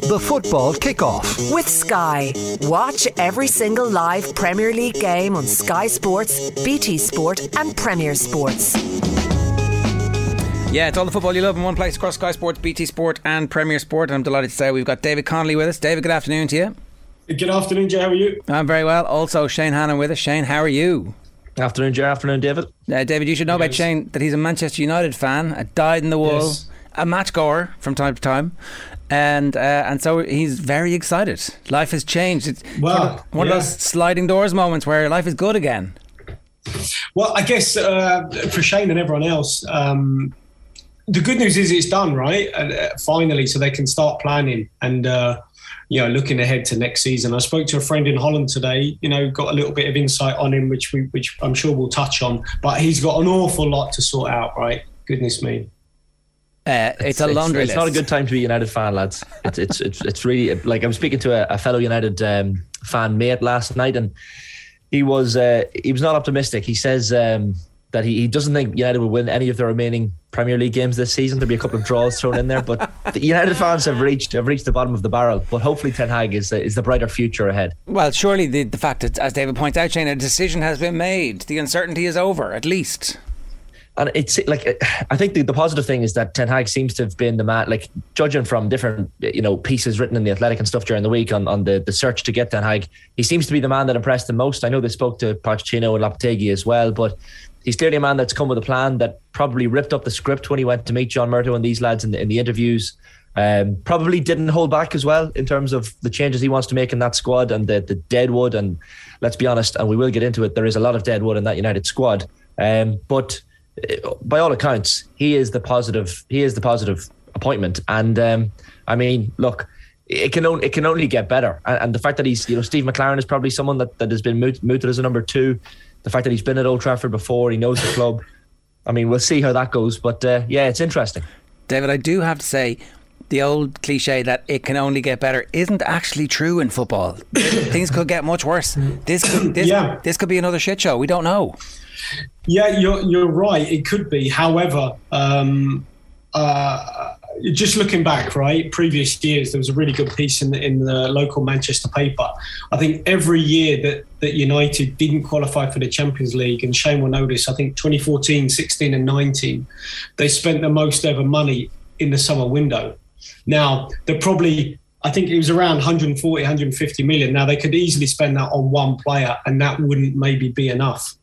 The Football Kickoff. With Sky. Watch every single live Premier League game on Sky Sports, BT Sport, and Premier Sports. Yeah, it's all the football you love in one place across Sky Sports, BT Sport, and Premier Sport. And I'm delighted to say we've got David Connolly with us. David, good afternoon to you. Good afternoon, Jay. How are you? I'm very well. Also, Shane Hannon with us. Shane, how are you? Afternoon, Jay. Afternoon, David. Uh, David, you should know about Shane that he's a Manchester United fan, a dyed in the wool, Yes. a match goer from time to time. And uh, and so he's very excited. Life has changed. It's Wow, one, of, one yeah. of those sliding doors moments where life is good again. Well, I guess uh, for Shane and everyone else, um, the good news is it's done, right? And, uh, finally, so they can start planning and uh, you know looking ahead to next season. I spoke to a friend in Holland today. You know, got a little bit of insight on him, which we which I'm sure we'll touch on. But he's got an awful lot to sort out, right? Goodness me. Uh, it's, a laundry It's, list. not a good time to be a United fan, lads. It's it's it's, it's really like I was speaking to a, a fellow United um, fan mate last night, and he was uh, he was not optimistic. He says um, that he, he doesn't think United will win any of the remaining Premier League games this season. There'll be a couple of draws thrown in there, but the United fans have reached have reached the bottom of the barrel. But hopefully, Ten Hag is the, is the brighter future ahead. Well, surely the, the fact that, as David points out, Shane, a decision has been made. The uncertainty is over, at least. And it's like I think the, the positive thing is that Ten Hag seems to have been the man. Like judging from different you know pieces written in the Athletic and stuff during the week on, on the, the search to get Ten Hag, he seems to be the man that impressed the most. I know they spoke to Pochettino and Lopetegui as well, but he's clearly a man that's come with a plan that probably ripped up the script when he went to meet John Murtough and these lads in the, in the interviews. Um, probably didn't hold back as well in terms of the changes he wants to make in that squad and the the deadwood. And let's be honest, and we will get into it. There is a lot of deadwood in that United squad, um, but by all accounts, he is the positive. He is the positive appointment, and um, I mean, look, it can only it can only get better. And, and the fact that he's, you know, Steve McClaren is probably someone that, that has been moot- mooted as a number two. The fact that he's been at Old Trafford before, he knows the club. I mean, we'll see how that goes, but uh, yeah, it's interesting. David, I do have to say, the old cliche that it can only get better isn't actually true in football. Things could get much worse. This could this, Yeah. this could be another shit show. We don't know. Yeah, you're you're right. It could be. However, um, uh, just looking back, right, previous years, there was a really good piece in the, in the local Manchester paper. I think every year that that United didn't qualify for the Champions League, and Shane will notice. I think 2014, 16, and 19, they spent the most ever money in the summer window. Now they're probably. I think it was around 140, 150 million. Now they could easily spend that on one player, and that wouldn't maybe be enough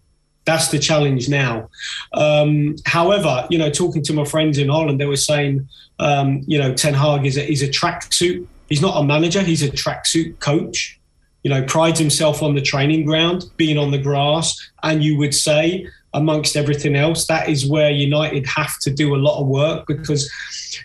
that's the challenge now. Um, however, you know, talking to my friends in Holland, they were saying, um, you know, Ten Hag is a, he's a tracksuit. He's not a manager. He's a tracksuit coach. You know, prides himself on the training ground, being on the grass, and you would say, amongst everything else, that is where United have to do a lot of work because,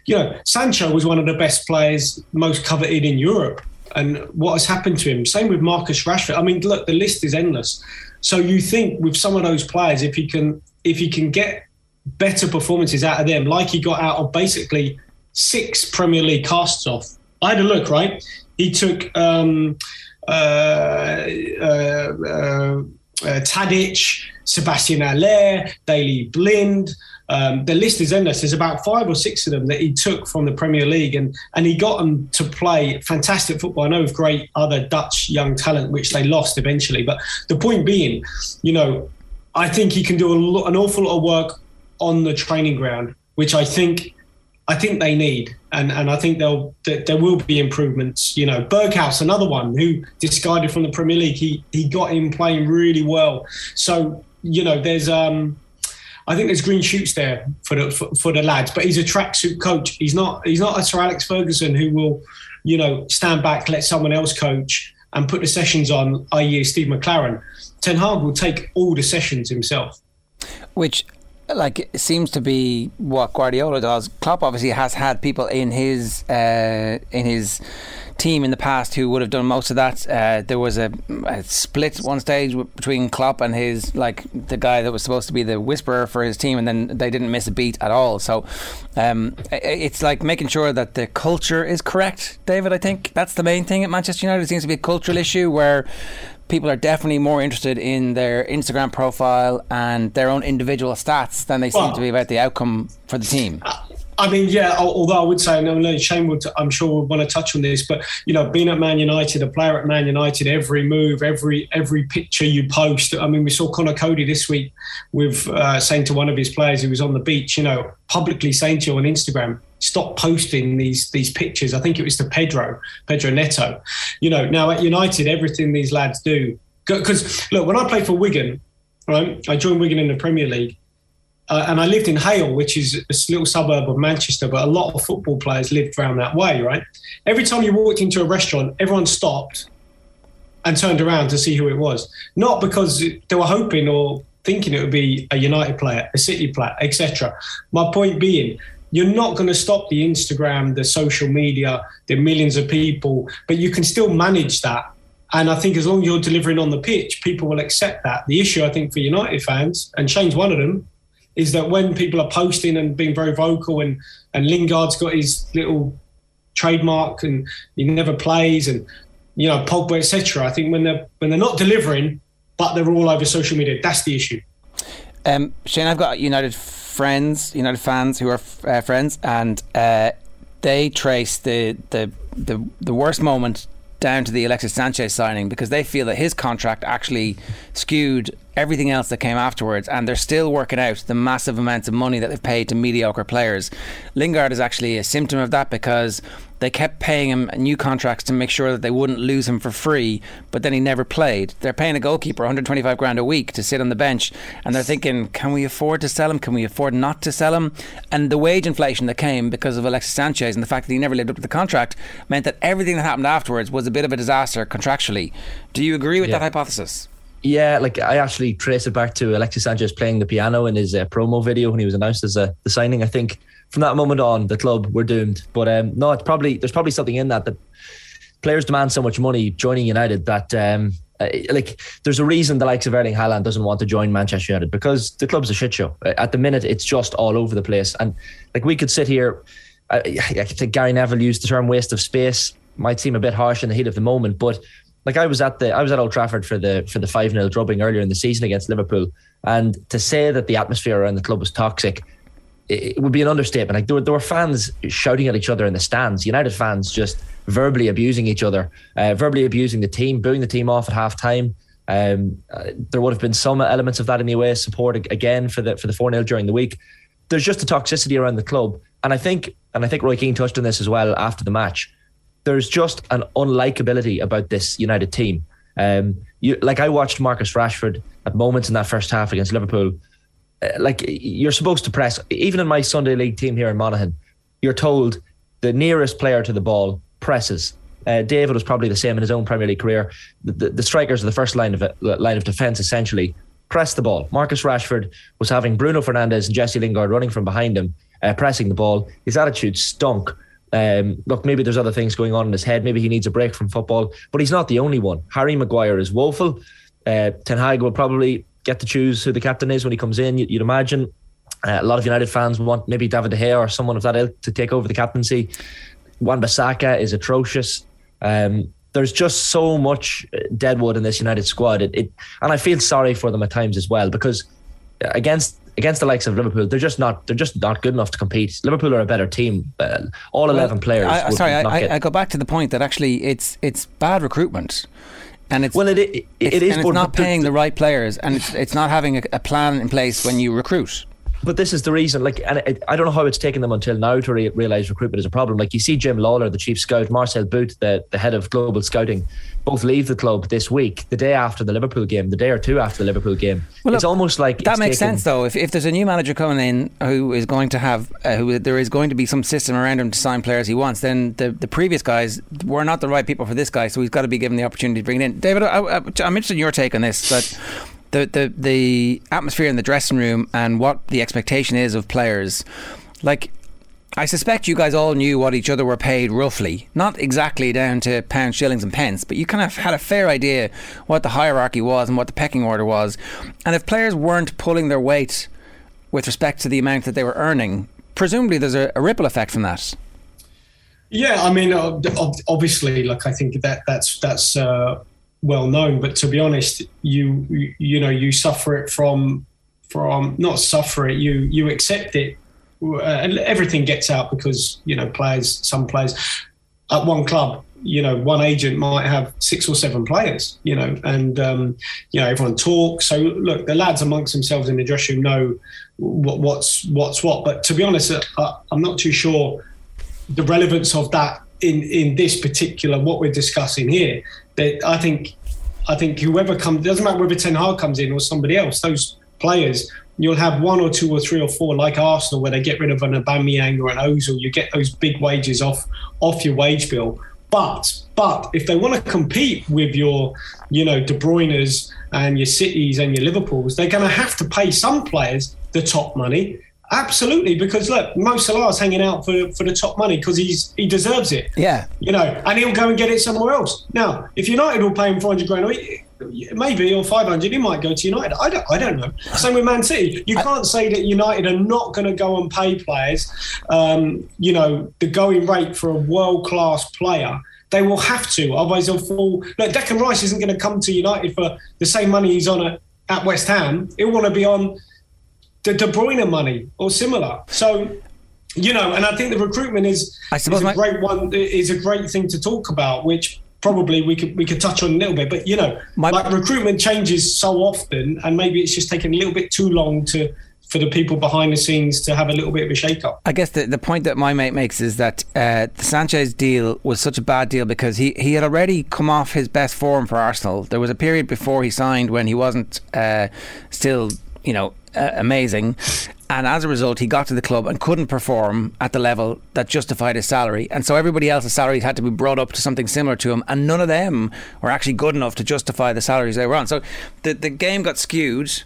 you know, Sancho was one of the best players, most coveted in Europe. And what has happened to him? Same with Marcus Rashford. I mean, look, the list is endless. So you think with some of those players, if he can, if he can get better performances out of them, like he got out of basically six Premier League casts off. I had a look, right? He took um, uh, uh, uh, uh, Tadic, Sebastien Haller, Daley Blind. Um, the list is endless. There's about five or six of them that he took from the Premier League, and and he got them to play fantastic football. I know of great other Dutch young talent, which they lost eventually. But the point being, you know, I think he can do lo- an awful lot of work on the training ground, which I think I think they need, and and I think they'll there will be improvements. You know, Berghuis, another one who discarded from the Premier League, he he got him playing really well. So you know, there's um. I think there's green shoots there for the for, for the lads, but he's a tracksuit coach. He's not he's not a Sir Alex Ferguson who will, you know, stand back, let someone else coach, and put the sessions on, i.e. Steve McClaren. Ten Hag will take all the sessions himself. Which, like, it seems to be what Guardiola does. Klopp obviously has had people in his uh, in his team in the past who would have done most of that. Uh, there was a, a split one stage between Klopp and his like the guy that was supposed to be the whisperer for his team, and then they didn't miss a beat at all. So um, it's like making sure that the culture is correct. David, I think that's the main thing at Manchester United. It seems to be a cultural issue where people are definitely more interested in their Instagram profile and their own individual stats than they seem to be about the outcome for the team. I mean, yeah. Although I would say, no, Shane would, I'm sure would want to touch on this, but you know, being at Man United, a player at Man United, every move, every every picture you post. I mean, we saw Conor Coady this week with uh, saying to one of his players who was on the beach, you know, publicly saying to you on Instagram, stop posting these these pictures. I think it was to Pedro, Pedro Neto. You know, now at United, everything these lads do. Because look, when I played for Wigan, right, I joined Wigan in the Premier League uh, and I lived in Hale, which is a little suburb of Manchester, but a lot of football players lived around that way, right? Every time you walked into a restaurant, everyone stopped and turned around to see who it was. Not because they were hoping or thinking it would be a United player, a City player, etc. My point being, you're not going to stop the Instagram, the social media, the millions of people, but you can still manage that. And I think as long as you're delivering on the pitch, people will accept that. The issue, I think, for United fans, and Shane's one of them, is that when people are posting and being very vocal and and Lingard's got his little trademark and he never plays and you know Pogba etc. I think when they're when they're not delivering, but they're all over social media, that's the issue. Um, Shane, I've got United friends, United fans who are uh, friends, and uh, they trace the, the the the worst moment down to the Alexis Sanchez signing because they feel that his contract actually skewed everything else that came afterwards, and they're still working out the massive amounts of money that they've paid to mediocre players. Lingard is actually a symptom of that because they kept paying him new contracts to make sure that they wouldn't lose him for free, but then he never played. They're paying a goalkeeper 125 grand a week to sit on the bench, and they're thinking, can we afford to sell him? Can we afford not to sell him? And the wage inflation that came because of Alexis Sanchez and the fact that he never lived up to the contract meant that everything that happened afterwards was a bit of a disaster contractually. Do you agree with yeah. that hypothesis? Yeah, like I actually trace it back to Alexis Sanchez playing the piano in his uh, promo video when he was announced as uh, the signing. I think from that moment on, the club were doomed. But um, no, it's probably there's probably something in that that players demand so much money joining United that um, uh, like there's a reason the likes of Erling Haaland doesn't want to join Manchester United because the club's a shit show. Uh, at the minute, it's just all over the place, and like we could sit here. I, I think Gary Neville used the term "waste of space." Might seem a bit harsh in the heat of the moment, but like I was at the I was at Old Trafford for the for the five 0 drubbing earlier in the season against Liverpool, and to say that the atmosphere around the club was toxic, it, it would be an understatement. Like there were, there were fans shouting at each other in the stands, United fans just verbally abusing each other, uh, verbally abusing the team, booing the team off at half time. Um, uh, there would have been some elements of that in the away support again for the for the four 0 during the week. There's just a toxicity around the club, and I think and I think Roy Keane touched on this as well after the match there's just an unlikability about this United team. Um, you like I watched Marcus Rashford at moments in that first half against Liverpool. Uh, like you're supposed to press, even in my Sunday league team here in Monaghan, you're told the nearest player to the ball presses. Uh, David was probably the same in his own Premier League career. The, the, the strikers are the first line of uh, line of defence essentially. Press the ball. Marcus Rashford was having Bruno Fernandes and Jesse Lingard running from behind him, uh, pressing the ball. His attitude stunk. Um, look, maybe there's other things going on in his head. Maybe he needs a break from football, but he's not the only one. Harry Maguire is woeful. Uh, Ten Hag will probably get to choose who the captain is when he comes in. You'd imagine uh, a lot of United fans want maybe David De Gea or someone of that ilk to take over the captaincy. Wan-Bissaka is atrocious. Um, there's just so much uh, deadwood in this United squad. It, it, and I feel sorry for them at times as well because against against the likes of Liverpool, they're just not they're just not good enough to compete. Liverpool are a better team. Uh, all eleven players. I, sorry, I, I, go back to the point that actually it's it's bad recruitment. And it's well, it, it, it it's, is, it's not paying the, the, right players, and it's, it's not having a, a plan in place when you recruit but this is the reason. Like, and it, I don't know how it's taken them until now to re- realize recruitment is a problem. Like, you see Jim Lawlor, the chief scout, Marcel Bout, the, the head of global scouting, both leave the club this week, the day after the Liverpool game, the day or two after the Liverpool game. Well, it's look, almost like that makes taken, sense though. If, if there's a new manager coming in who is going to have, uh, who there is going to be some system around him to sign players he wants, then the the previous guys were not the right people for this guy, so he's got to be given the opportunity to bring it in. David, I, I, I'm interested in your take on this, but the, the the atmosphere in the dressing room and what the expectation is of players. Like, I suspect you guys all knew what each other were paid roughly, not exactly down to pounds, shillings, and pence, but you kind of had a fair idea what the hierarchy was and what the pecking order was. And if players weren't pulling their weight with respect to the amount that they were earning, presumably there's a, a ripple effect from that. Yeah, I mean, obviously, like I think that that's that's uh, well known. But to be honest, you you know you suffer it from from not suffer it. You you accept it uh, everything gets out because you know players, some players at one club you know one agent might have six or seven players you know and um, you know everyone talks so look the lads amongst themselves in the dressing room know what, what's what's what but to be honest uh, i'm not too sure the relevance of that in in this particular what we're discussing here that i think i think whoever comes doesn't matter whether ten hag comes in or somebody else those players you'll have one or two or three or four like Arsenal where they get rid of an Aubameyang or an Ozil you get those big wages off off your wage bill but but if they want to compete with your, you know, De Bruyne's and your Cities and your Liverpools, they're going to have to pay some players the top money. Absolutely, because look, Mo Salah's hanging out for, for the top money because he's he deserves it. Yeah, you know, and he'll go and get it somewhere else. Now, if United will pay him four hundred grand maybe or 500 he might go to united. I don't i don't know. Same with man city. You can't say that united are not going to go and pay players um, you know the going rate for a world class player. They will have to otherwise they'll fall. Look declan rice isn't going to come to united for the same money he's on at, at west ham. He'll want to be on the de bruyne money or similar so you know, and I think the recruitment is, I suppose is a my- great one. Is a great thing to talk about, which probably we could we could touch on a little bit. But you know, My, like recruitment changes so often, and maybe it's just taking a little bit too long to for the people behind the scenes to have a little bit of a shake up. I guess the, the point that my mate makes is that uh, the Sanchez deal was such a bad deal because he, he had already come off his best form for Arsenal. There was a period before he signed when he wasn't uh, still, you know, uh, amazing. And as a result, he got to the club and couldn't perform at the level that justified his salary. And so everybody else's salaries had to be brought up to something similar to him. And none of them were actually good enough to justify the salaries they were on. So the, the game got skewed.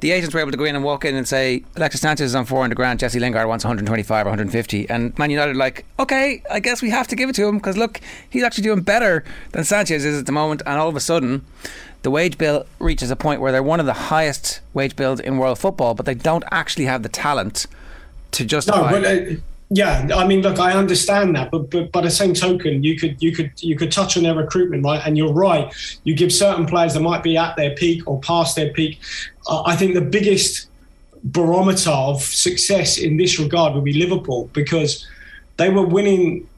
The agents were able to go in and walk in and say, Alexis Sanchez is on 400 grand, Jesse Lingard wants 125 or 150. And Man United like, okay, I guess we have to give it to him because look, he's actually doing better than Sanchez is at the moment. And all of a sudden, the wage bill reaches a point where they're one of the highest wage bills in world football, but they don't actually have the talent to justify. No, but, uh, yeah, I mean, look, I understand that, but, but by the same token, you could you could you could touch on their recruitment, right? And you're right. You give certain players that might be at their peak or past their peak. Uh, I think the biggest barometer of success in this regard would be Liverpool because they were winning.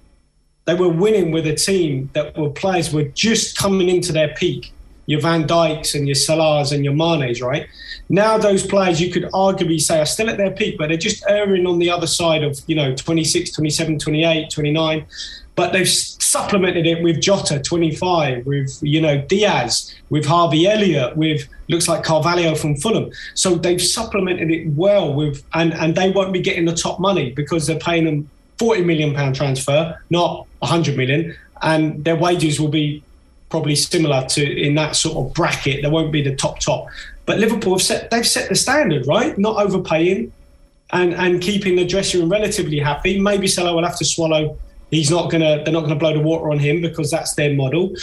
They were winning with a team that were players were just coming into their peak your Van Dijks and your Salahs and your Manes, right? Now those players you could arguably say are still at their peak, but they're just erring on the other side of, you know, 26, 27, 28, 29. But they've supplemented it with Jota, 25, with, you know, Diaz, with Harvey Elliott, with looks like Carvalho from Fulham. So they've supplemented it well with, and, and they won't be getting the top money because they're paying them 40 million pound transfer, not 100 million. And their wages will be probably similar to in that sort of bracket. There won't be the top top, but Liverpool have set they've set the standard right, not overpaying, and and keeping the dressing room relatively happy. Maybe Salah will have to swallow. He's not gonna. They're not gonna blow the water on him because that's their model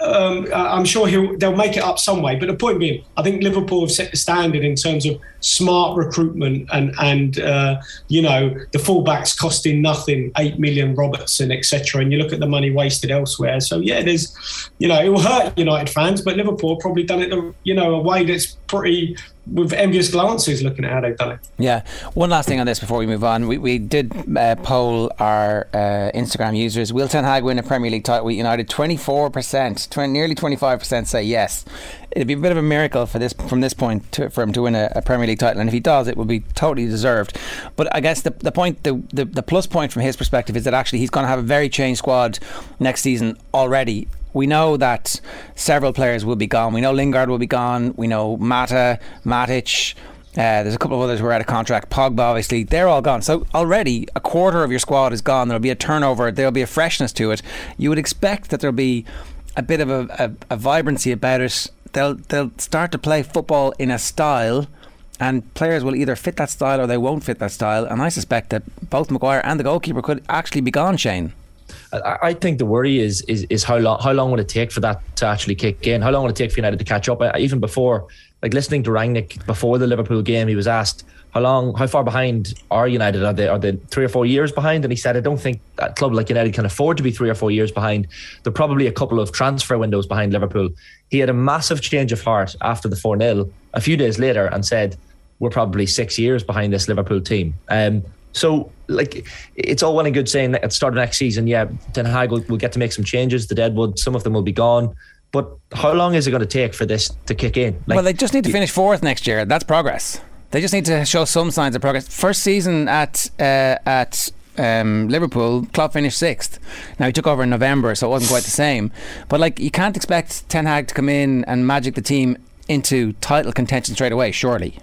um, I'm sure he'll they'll make it up some way. But the point being, I think Liverpool have set the standard in terms of smart recruitment and and uh, you know the fullbacks costing nothing, eight million Robertson, etc. And you look at the money wasted elsewhere. So yeah, there's you know it will hurt United fans, but Liverpool probably done it you know a way that's pretty with envious glances looking at how it. Yeah. One last thing on this before we move on. We, we did uh, poll our uh, Instagram users. Will Ten Hag win a Premier League title with United? 24%, 20, nearly 25% say yes. It'd be a bit of a miracle for this from this point to, for him to win a, a, Premier League title. And if he does, it will be totally deserved. But I guess the, the point, the, the, the plus point from his perspective is that actually he's going to have a very changed squad next season already we know that several players will be gone. We know Lingard will be gone. We know Mata, Matic. Uh, there's a couple of others who are out of contract. Pogba, obviously, they're all gone. So already a quarter of your squad is gone. There'll be a turnover. There'll be a freshness to it. You would expect that there'll be a bit of a, a, a vibrancy about it. They'll they'll start to play football in a style and players will either fit that style or they won't fit that style. And I suspect that both Maguire and the goalkeeper could actually be gone, Shane. I think the worry is is is how long how long will it take for that to actually kick in? How long will it take for United to catch up? Even before, like listening to Rangnick before the Liverpool game, he was asked how long, how far behind are United? Are they are they three or four years behind? And he said, I don't think that club like United can afford to be three or four years behind. They're probably a couple of transfer windows behind Liverpool. He had a massive change of heart after the four 0 a few days later and said, we're probably six years behind this Liverpool team. Um, So, like, it's all well and good saying that at the start of next season, yeah, Ten Hag will, will get to make some changes. The Deadwood, some of them will be gone. But how long is it going to take for this to kick in? Like, well, they just need to finish fourth next year. That's progress. They just need to show some signs of progress. First season at uh, at um, Liverpool, Klopp finished sixth. Now he took over in November, so it wasn't quite the same. But like, you can't expect Ten Hag to come in and magic the team into title contention straight away. Surely.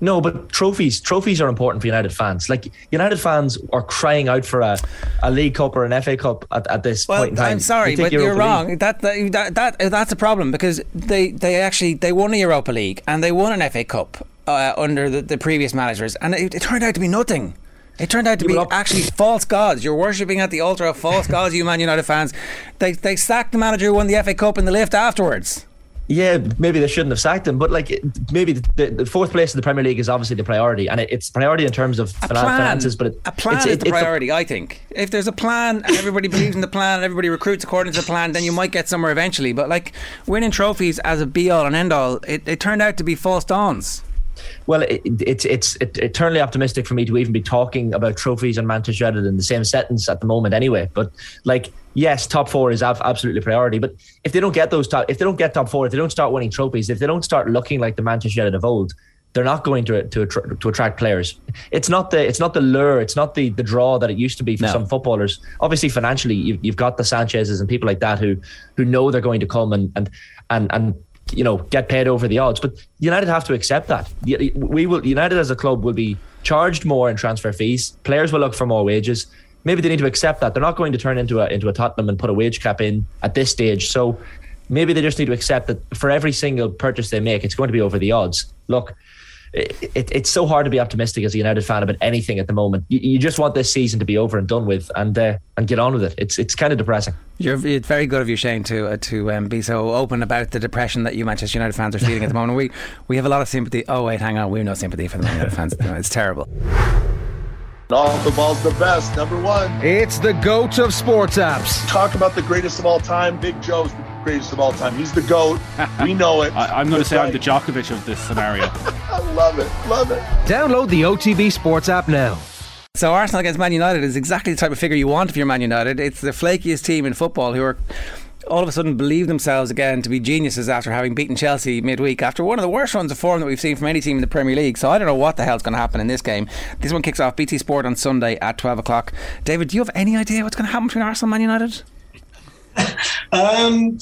No, but trophies trophies are important for United fans. Like United fans are crying out for a, a League Cup or an FA Cup at, at this well, point in time. I'm sorry, but Europa you're wrong. That, that that that's a problem because they they actually they won a Europa League and they won an FA Cup uh, under the, the previous managers, and it, it turned out to be nothing. It turned out to be actually false gods. You're worshipping at the altar of false gods, you Man United fans. They they sacked the manager who won the FA Cup in the lift afterwards. Yeah, maybe they shouldn't have sacked him, but like maybe the, the, fourth place in the Premier League is obviously the priority, and it, it's priority in terms of a finances. But it, a plan it's, is the priority, I think. If there's a plan and everybody believes in the plan, and everybody recruits according to the plan, then you might get somewhere eventually. But like winning trophies as a be all and end all, it, it turned out to be false dawns. Well, it, it's it's eternally optimistic for me to even be talking about trophies and Manchester United in the same sentence at the moment, anyway. But like, yes, top four is absolutely priority. But if they don't get those top, if they don't get top four, if they don't start winning trophies, if they don't start looking like the Manchester United of old, they're not going to to, to attract players. It's not the it's not the lure, it's not the the draw that it used to be for no. some footballers. Obviously, financially, you've, you've got the Sanchez's and people like that who who know they're going to come and and and and you know get paid over the odds. But United have to accept that. We will United as a club will be charged more in transfer fees. Players will look for more wages. Maybe they need to accept that they're not going to turn into a into a Tottenham and put a wage cap in at this stage. So maybe they just need to accept that for every single purchase they make, it's going to be over the odds. Look, it, it's so hard to be optimistic as a United fan about anything at the moment. You, you just want this season to be over and done with, and uh, and get on with it. It's it's kind of depressing. You're it's very good of you, Shane, to uh, to um, be so open about the depression that you Manchester United fans are feeling at the moment. We we have a lot of sympathy. Oh wait, hang on, we have no sympathy for the United fans. It's terrible. Off the ball's the best, number one. It's the GOAT of sports apps. Talk about the greatest of all time. Big Joe's the greatest of all time. He's the GOAT. we know it. I, am going to say right. I'm the Djokovic of this scenario. I love it. Love it. Download the OTB Sports app now. So Arsenal against Man United is exactly the type of figure you want if you're Man United. It's the flakiest team in football who are all of a sudden believe themselves again to be geniuses after having beaten Chelsea midweek after one of the worst runs of form that we've seen from any team in the Premier League. So I don't know what the hell's going to happen in this game. This one kicks off BT Sport on Sunday at 12 o'clock. David, do you have any idea what's going to happen between Arsenal and Man United? um,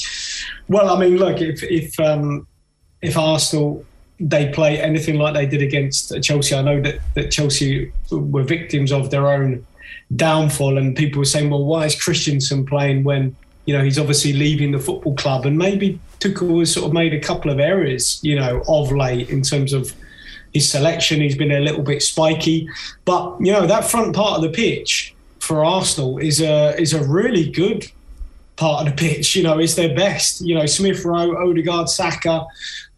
well, I mean, look, if if um, if Arsenal they play anything like they did against Chelsea, I know that that Chelsea were victims of their own downfall, and people were saying, well, why is Christensen playing when you know he's obviously leaving the football club, and maybe Tuchel has sort of made a couple of errors, you know, of late in terms of his selection. He's been a little bit spiky, but you know that front part of the pitch for Arsenal is a is a really good part of the pitch. You know, is their best. You know, Smith Rowe, Odegaard, Saka,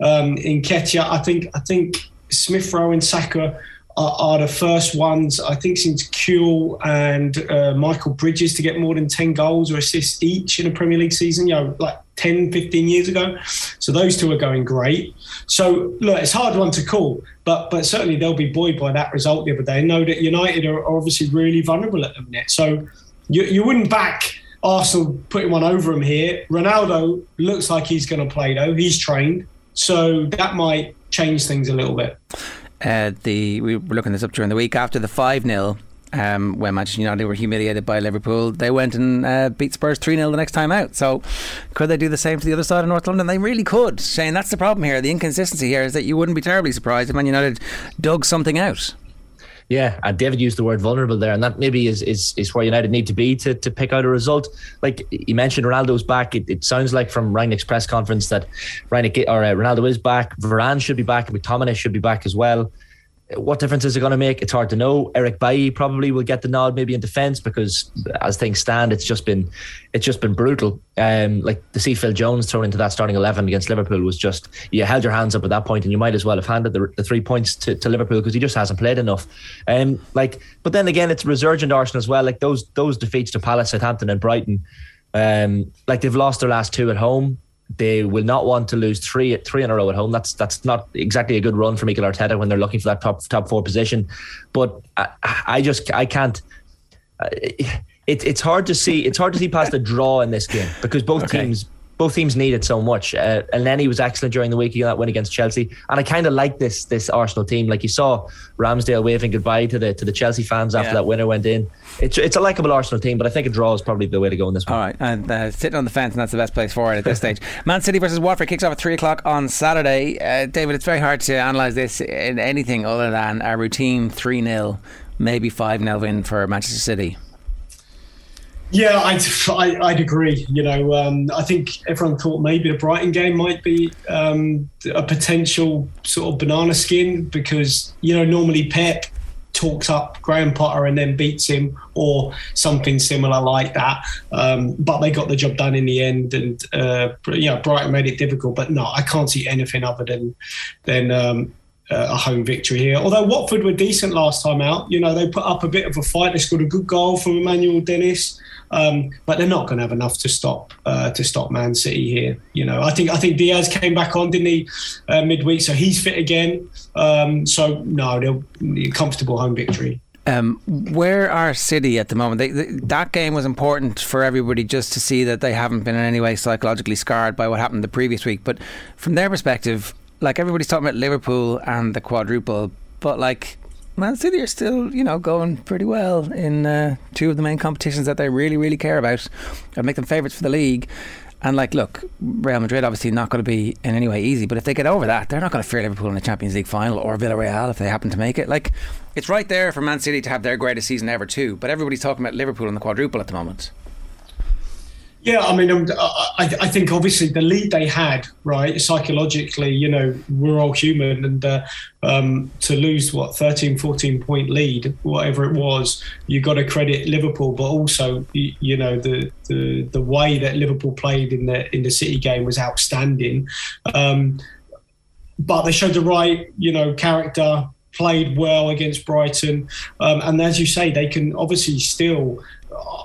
um, Nketiah. I think I think Smith Rowe and Saka are, are, the first ones. I think since Kewell and uh, Michael Bridges to get more than ten goals or assists each in a Premier League season. You know, like 10, 15 years ago. So those two are going great. So look, it's hard one to call, but but certainly they'll be buoyed by that result the other day. Know that United are obviously really vulnerable at the minute. So you, you wouldn't back Arsenal putting one over him here. Ronaldo looks like he's going to play though. He's trained, so that might change things a little bit. Uh, the we were looking this up during the week after the five 0 um, when Manchester United were humiliated by Liverpool, they went and uh, beat Spurs 3 0 the next time out. So, could they do the same to the other side of North London? They really could. Shane, that's the problem here. The inconsistency here is that you wouldn't be terribly surprised if Man United dug something out. Yeah, and David used the word vulnerable there, and that maybe is is, is where United need to be to, to pick out a result. Like you mentioned, Ronaldo's back. It, it sounds like from Rangnick's press conference that Rangnick or uh, Ronaldo is back. Varane should be back, McTominay should be back as well. What difference is it going to make? It's hard to know. Eric Bailly probably will get the nod, maybe in defence, because as things stand, it's just been it's just been brutal. Um, like to see Phil Jones thrown into that starting eleven against Liverpool was just you held your hands up at that point, and you might as well have handed the, the three points to, to Liverpool because he just hasn't played enough. Um, like, but then again, it's resurgent Arsenal as well. Like those those defeats to Palace, Southampton, and Brighton. Um, like they've lost their last two at home They will not want to lose three three in a row at home. That's that's not exactly a good run for Mikel Arteta when they're looking for that top top four position. But I, I just I can't. Uh, it, it's hard to see. It's hard to see past a draw in this game because both okay. teams both teams need it so much. Uh, Elneny was excellent during the week. He got that win against Chelsea, and I kind of like this this Arsenal team. Like you saw Ramsdale waving goodbye to the to the Chelsea fans after yeah. that winner went in. It's it's a likable Arsenal team, but I think a draw is probably the way to go in this one. All right, and uh, sitting on the fence, and that's the best place for it at this stage. Man City versus Watford kicks off at three o'clock on Saturday. Uh, David, it's very hard to analyse this in anything other than a routine three 0 maybe five 0 win for Manchester City. Yeah, I'd, I, would agree. You know, um, I think everyone thought maybe the Brighton game might be um, a potential sort of banana skin because, you know, normally Pep talks up Graham Potter and then beats him or something similar like that. Um, but they got the job done in the end and, uh, you know, Brighton made it difficult. But no, I can't see anything other than, than um, uh, a home victory here. Although Watford were decent last time out, you know, they put up a bit of a fight. They scored a good goal from Emmanuel Dennis. Um, but they're not going to have enough to stop uh, to stop Man City here. You know, I think I think Diaz came back on, didn't he, uh, midweek? So he's fit again. Um, so no, they'll comfortable home victory. Um, where are City at the moment? They, they, that game was important for everybody just to see that they haven't been in any way psychologically scarred by what happened the previous week. But from their perspective, like everybody's talking about Liverpool and the quadruple, but like Man City are still, you know, going pretty well in uh, two of the main competitions that they really, really care about and make them favourites for the league. And like, look, Real Madrid obviously not going to be in any way easy, but if they get over that, they're not going to fear Liverpool in the Champions League final or Villarreal if they happen to make it. Like, it's right there for Man City to have their greatest season ever too. But everybody's talking about Liverpool and the quadruple at the moment. Yeah, I mean, um, I, I, think obviously the lead they had, right, psychologically, you know, we're all human, and uh, um, to lose what 13, 14 point lead, whatever it was, you got to credit Liverpool, but also, you, you, know, the, the the way that Liverpool played in the in the City game was outstanding. Um, but they showed the right, you know, character, played well against Brighton, um, and as you say, they can obviously still.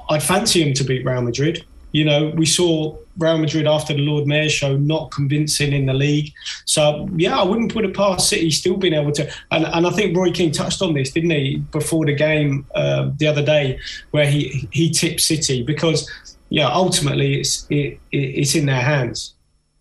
I'd fancy them to beat Real Madrid. You know, we saw Real Madrid after the Lord Mayor show not convincing in the league. So yeah, I wouldn't put it past City still being able to. And, and I think Roy Keane touched on this, didn't he, before the game uh, the other day, where he he tipped City because yeah, ultimately it's it, it's in their hands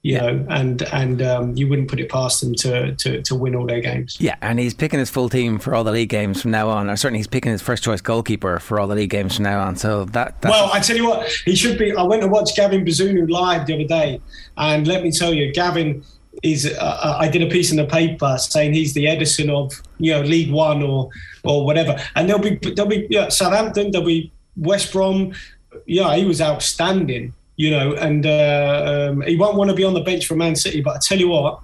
you yeah. know, and and um, you wouldn't put it past them to, to to win all their games. Yeah, and he's picking his full team for all the league games from now on, or certainly he's picking his first choice goalkeeper for all the league games from now on. So that well, I tell you what, he should be. I went to watch Gavin Bazunu live the other day, and let me tell you, Gavin is. Uh, uh, I did a piece in the paper saying he's the Ederson of you know League One or or whatever, and there'll be there'll be yeah, Southampton, there'll be West Brom. Yeah, he was outstanding you know, and uh, um, he won't want to be on the bench for Man City. But I tell you what,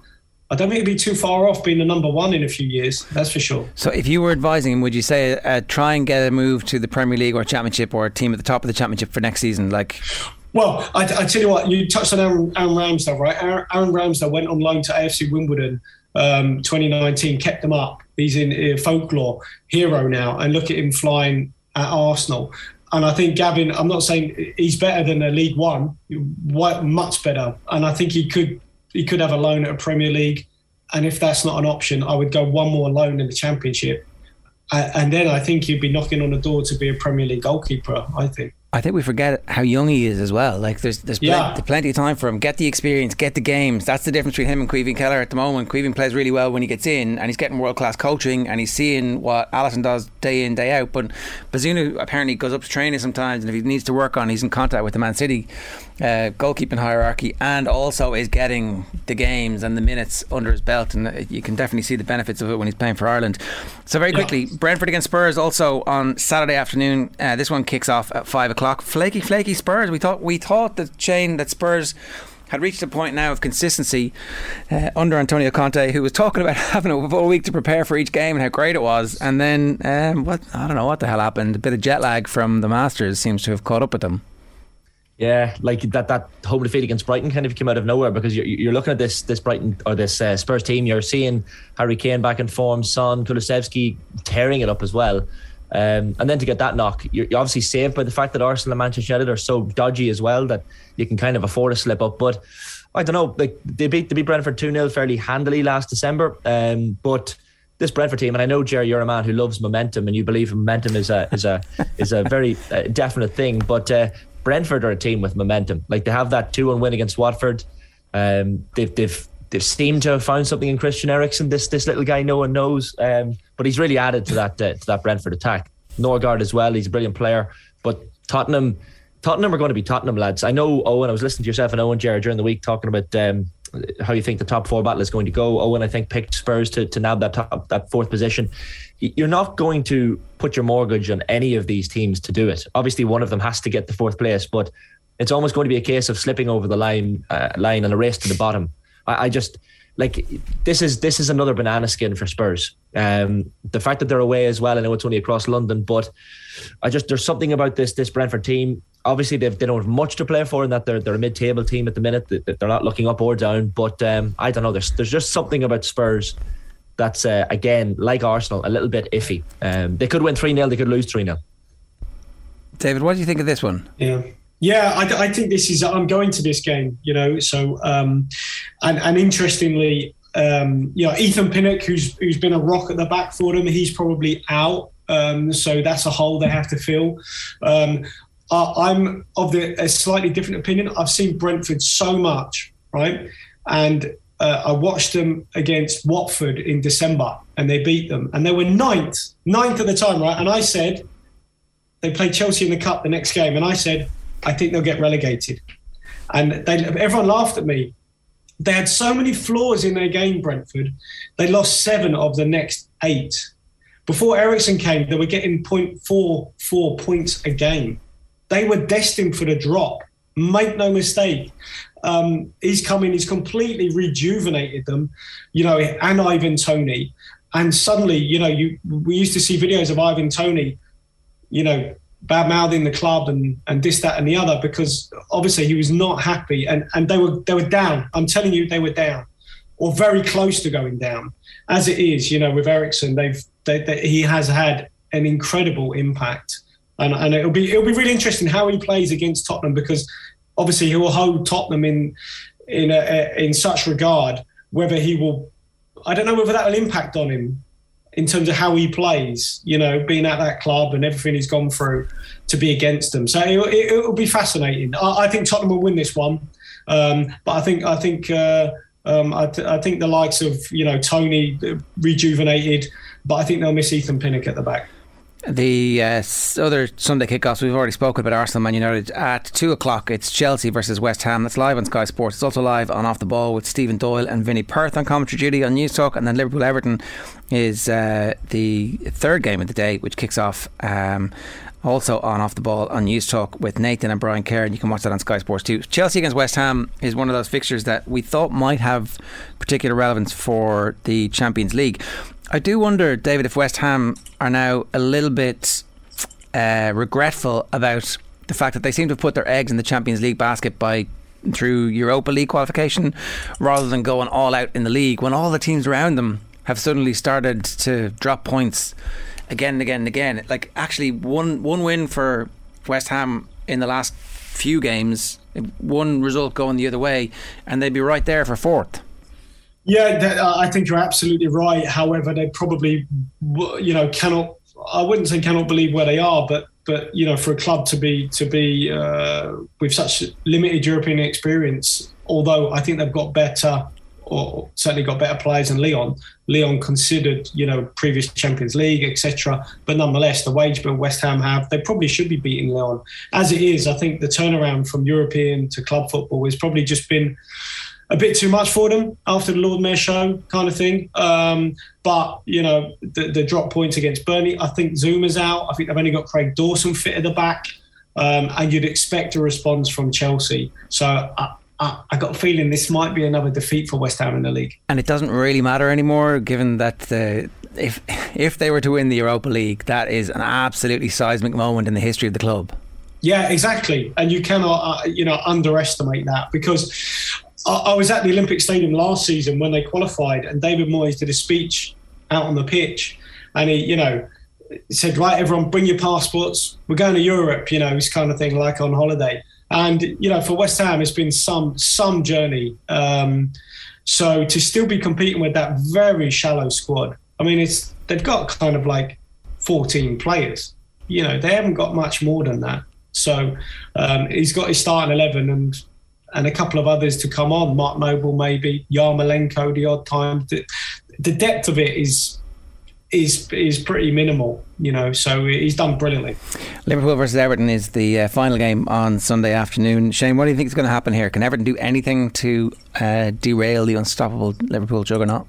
I don't think he'd be too far off being the number one in a few years. That's for sure. So, if you were advising him, would you say uh, try and get a move to the Premier League or Championship or a team at the top of the Championship for next season? Like, well, I, I tell you what, you touched on Aaron, Aaron Ramsdale, right? Aaron, Aaron Ramsdale went on loan to AFC Wimbledon. Um, 2019 kept them up. He's in uh, folklore hero now, and look at him flying at Arsenal. And I think Gavin, I'm not saying he's better than a League One, much better. And I think he could he could have a loan at a Premier League. And if that's not an option, I would go one more loan in the Championship. And then I think he'd be knocking on the door to be a Premier League goalkeeper. I think. I think we forget how young he is as well. Like there's there's yeah. plenty, of time for him. Get the experience, get the games. That's the difference between him and Caoimhín Kelleher at the moment. Caoimhín plays really well when he gets in, and he's getting world class coaching, and he's seeing what Alisson does day in day out. But Bazunu apparently goes up to training sometimes, and if he needs to work on, he's in contact with the Man City uh, goalkeeping hierarchy, and also is getting the games and the minutes under his belt, and you can definitely see the benefits of it when he's playing for Ireland. So very quickly, yeah. Brentford against Spurs also on Saturday afternoon. Uh, this one kicks off at five o'clock. Clock flaky, flaky Spurs. We thought we thought that Shane that Spurs had reached a point now of consistency uh, under Antonio Conte, who was talking about having a full week to prepare for each game and how great it was. And then um, what I don't know what the hell happened. A bit of jet lag from the Masters seems to have caught up with them. Yeah, like that that home defeat against Brighton kind of came out of nowhere because you're, you're looking at this this Brighton or this uh, Spurs team. You're seeing Harry Kane back in form, Son, Kulusevski tearing it up as well. Um, and then to get that knock, you're, you're, obviously saved by the fact that Arsenal and Manchester United are so dodgy as well that you can kind of afford a slip up. But I don't know. Like they beat they beat Brentford two 0 fairly handily last December. Um, but this Brentford team, and I know Jerry, you're a man who loves momentum, and you believe momentum is a is a is a very uh, definite thing. But uh, Brentford are a team with momentum. Like they have that two one win against Watford. Um, they've they've they've seemed to have found something in Christian Eriksen. This this little guy no one knows, um, but he's really added to that uh, to that Brentford attack. Norgaard as well. He's a brilliant player, but Tottenham Tottenham are going to be Tottenham lads. I know Owen. I was listening to yourself and Owen Jared during the week talking about um, how you think the top four battle is going to go. Owen, I think picked Spurs to to nab that top that fourth position. You're not going to put your mortgage on any of these teams to do it. Obviously, one of them has to get the fourth place, but it's almost going to be a case of slipping over the line uh, line and a race to the bottom. I, I just like this is this is another banana skin for Spurs. Um, the fact that they're away as well, I know it's only across London, but I just there's something about this this Brentford team. Obviously, they've, they don't have much to play for, and that they're they're a mid table team at the minute. They're not looking up or down, but um, I don't know. There's there's just something about Spurs that's uh, again like Arsenal, a little bit iffy. Um, they could win three 0 they could lose three 0 David, what do you think of this one? Yeah. Yeah, I, I, think this is. I'm going to this game, you know. So, um, and, and interestingly, um, you know, Ethan Pinnock, who's who's been a rock at the back for them, he's probably out. Um, so that's a hole they have to fill. Um, I, am of the a slightly different opinion. I've seen Brentford so much, right? And uh, I watched them against Watford in December, and they beat them, and they were ninth, ninth at the time, right? And I said they played Chelsea in the cup the next game, and I said I think they'll get relegated. And they, everyone laughed at me. They had so many flaws in their game, Brentford. They lost seven of the next eight. Before Eriksen came, they were getting 0.44 points a game. They were destined for the drop. Make no mistake. Um, he's come in, he's completely rejuvenated them, you know, and Ivan Toney. And suddenly, you know, you we used to see videos of Ivan Toney, you know, bad mouthing the club and and this that and the other because obviously he was not happy and and they were they were down. I'm telling you, they were down or very close to going down. As it is, you know, with Eriksen, they've they, they, he has had an incredible impact, and and it'll be it'll be really interesting how he plays against Tottenham because obviously he will hold Tottenham in in a, in such regard. Whether he will, I don't know whether that will impact on him in terms of how he plays, you know, being at that club and everything he's gone through to be against them. So it, will be fascinating. I, I, think Tottenham will win this one, um, but I think I think uh, um, I, th- I, think the likes of you know Toney uh, rejuvenated, but I think they'll miss Ethan Pinnock at the back. The uh, other Sunday kickoffs, we've already spoken about Arsenal Man United. At 2 o'clock, it's Chelsea versus West Ham. That's live on Sky Sports. It's also live on Off the Ball with Stephen Doyle and Vinny Perth on commentary duty on Newstalk. And then Liverpool Everton is uh, the third game of the day, which kicks off. Um, also on Off the Ball on Newstalk with Nathan and Brian Kerr, and you can watch that on Sky Sports too. Chelsea against West Ham is one of those fixtures that we thought might have particular relevance for the Champions League. I do wonder, David, if West Ham are now a little bit uh, regretful about the fact that they seem to have put their eggs in the Champions League basket by through Europa League qualification rather than going all out in the league when all the teams around them have suddenly started to drop points again and again and again. Like actually one one win for West Ham in the last few games, one result going the other way, and they'd be right there for fourth. Yeah, uh, I think you're absolutely right. However, they probably, you know, cannot. I wouldn't say cannot believe where they are, but but you know, for a club to be to be uh, with such limited European experience, although I think they've got better, or certainly got better players than Lyon. Lyon considered, you know, previous Champions League, etc. But nonetheless, the wage bill West Ham have, they probably should be beating Lyon. As it is, I think the turnaround from European to club football has probably just been a bit too much for them after the Lord Mayor show kind of thing. Um, but, you know, the, the, drop points against Burnley, I think Zouma's out. I think they've only got Craig Dawson fit at the back. Um, and you'd expect a response from Chelsea. So I, I, I, got a feeling this might be another defeat for West Ham in the league. And it doesn't really matter anymore, given that the, if if they were to win the Europa League, that is an absolutely seismic moment in the history of the club. Yeah, exactly, and you cannot uh, you know underestimate that because I, was at the Olympic Stadium last season when they qualified, and David Moyes did a speech out on the pitch, and he, you know, said, "Right, everyone, bring your passports. We're going to Europe." You know, this kind of thing, like on holiday. And you know, for West Ham, it's been some some journey. Um, so to still be competing with that very shallow squad, I mean, it's they've got kind of like 14 players. You know, they haven't got much more than that. So um, he's got his starting 11 and and a couple of others to come on. Mark Noble, maybe Yarmolenko, the odd time. The, the depth of it is is is pretty minimal, you know. So he's done brilliantly. Liverpool versus Everton is the uh, final game on Sunday afternoon. Shane, what do you think is going to happen here? Can Everton do anything to uh, derail the unstoppable Liverpool juggernaut?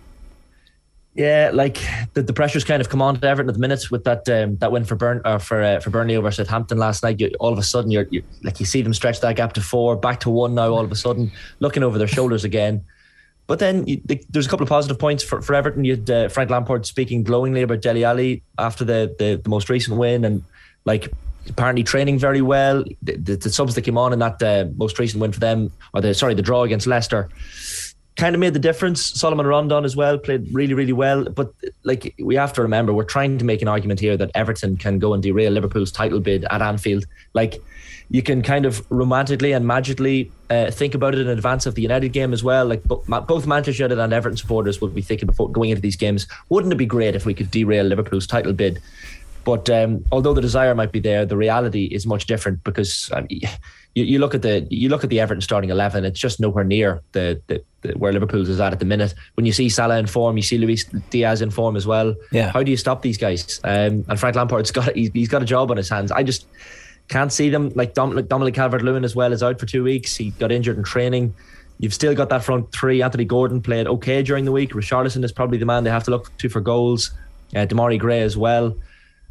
Yeah, like the, the pressure's kind of come on to Everton at the minute with that um, that win for Burn or for uh, for Burnley over Southampton last night. You, all of a sudden, you're, you're like you see them stretch that gap to four, back to one now. All of a sudden, looking over their shoulders again. But then you, the, there's a couple of positive points for, for Everton. You had uh, Frank Lampard speaking glowingly about Dele Alli after the, the, the most recent win, and like apparently training very well. The, the, the subs that came on in that uh, most recent win for them, or the sorry, the draw against Leicester, kind of made the difference. Salomon Rondon as well played really, really well. But like we have to remember, we're trying to make an argument here that Everton can go and derail Liverpool's title bid at Anfield. Like you can kind of romantically and magically uh, think about it in advance of the United game as well. Like both Manchester United and Everton supporters would be thinking before going into these games, wouldn't it be great if we could derail Liverpool's title bid? But um, although the desire might be there, the reality is much different because um, you, you, look at the you look at the Everton starting eleven. It's just nowhere near the, the, the, where Liverpool's is at at the minute. When you see Salah in form, you see Luis Diaz in form as well. Yeah. How do you stop these guys? Um, and Frank Lampard's got he's, he's got a job on his hands. I just can't see them like Dominic, Dominic Calvert Lewin as well is out for two weeks. He got injured in training. You've still got that front three. Anthony Gordon played okay during the week. Richarlison is probably the man they have to look to for goals. Uh, Demarai Gray as well.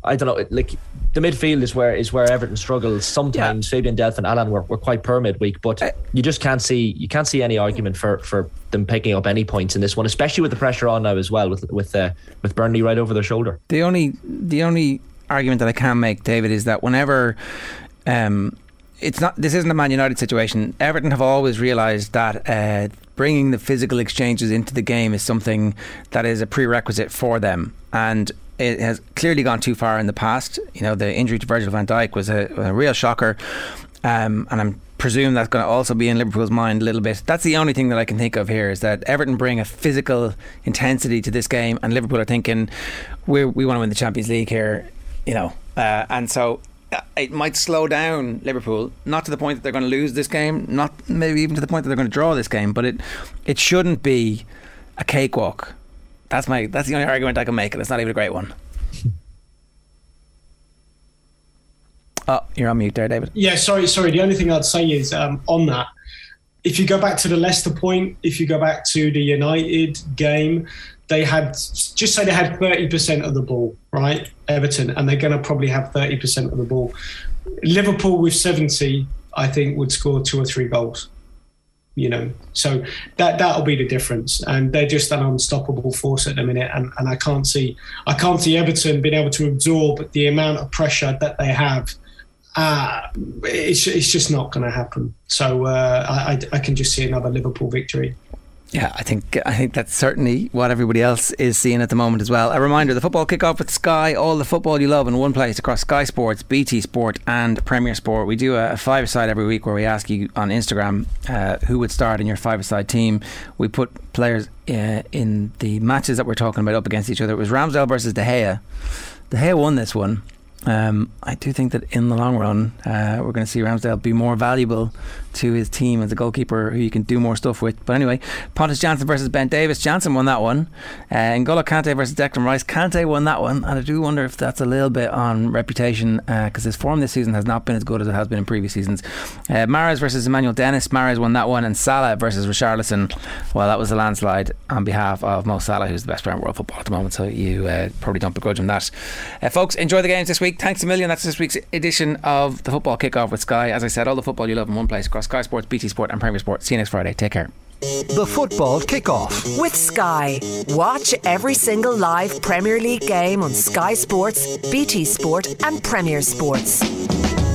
I don't know. Like the midfield is where is where Everton struggles. Sometimes yeah. Fabian Delph and Allan were, were quite poor midweek, but uh, you just can't see you can't see any argument for for them picking up any points in this one, especially with the pressure on now as well with with uh, with Burnley right over their shoulder. The only the only argument that I can make, David, is that whenever um, it's not. This isn't a Man United situation. Everton have always realised that uh, bringing the physical exchanges into the game is something that is a prerequisite for them, and it has clearly gone too far in the past. You know, the injury to Virgil van Dijk was a, a real shocker, um, and I'm presume that's going to also be in Liverpool's mind a little bit. That's the only thing that I can think of here is that Everton bring a physical intensity to this game, and Liverpool are thinking we we want to win the Champions League here. You know, uh, and so uh, it might slow down Liverpool, not to the point that they're going to lose this game, not maybe even to the point that they're going to draw this game, but it it shouldn't be a cakewalk. That's my that's the only argument I can make, and it's not even a great one. Oh, you're on mute there, David. Yeah, sorry, sorry. The only thing I'd say is um, on that, if you go back to the Leicester point, if you go back to the United game, they had just say they had 30% of the ball, right? Everton, and they're going to probably have 30% of the ball. Liverpool with 70, I think, would score two or three goals. You know, so that that'll be the difference, and they're just an unstoppable force at the minute. And, and I can't see, I can't see Everton being able to absorb the amount of pressure that they have. Uh, it's it's just not going to happen. So uh, I I can just see another Liverpool victory. Yeah, I think I think that's certainly what everybody else is seeing at the moment as well. A reminder: the football kickoff with Sky, all the football you love in one place across Sky Sports, BT Sport, and Premier Sport. We do a, a five-a-side every week where we ask you on Instagram uh, who would start in your five-a-side team. We put players uh, in the matches that we're talking about up against each other. It was Ramsdale versus De Gea. De Gea won this one. Um, I do think that in the long run, uh, we're going to see Ramsdale be more valuable to his team as a goalkeeper who you can do more stuff with. But anyway, Pontus Jansson versus Ben Davies, Jansson won that one. Uh, N'Golo Kante versus Declan Rice. Kante won that one, and I do wonder if that's a little bit on reputation because uh, his form this season has not been as good as it has been in previous seasons. Uh, Mahrez versus Emmanuel Dennis. Mahrez won that one, and Salah versus Richarlison. Well, that was a landslide on behalf of Mo Salah, who's the best player in world football at the moment. So you uh, probably don't begrudge him that. Uh, folks, enjoy the games this week. Thanks a million. That's this week's edition of the football kickoff with Sky. As I said, all the football you love in one place across Sky Sports, BT Sport, and Premier Sport. See you next Friday. Take care. The football kickoff with Sky. Watch every single live Premier League game on Sky Sports, BT Sport, and Premier Sports.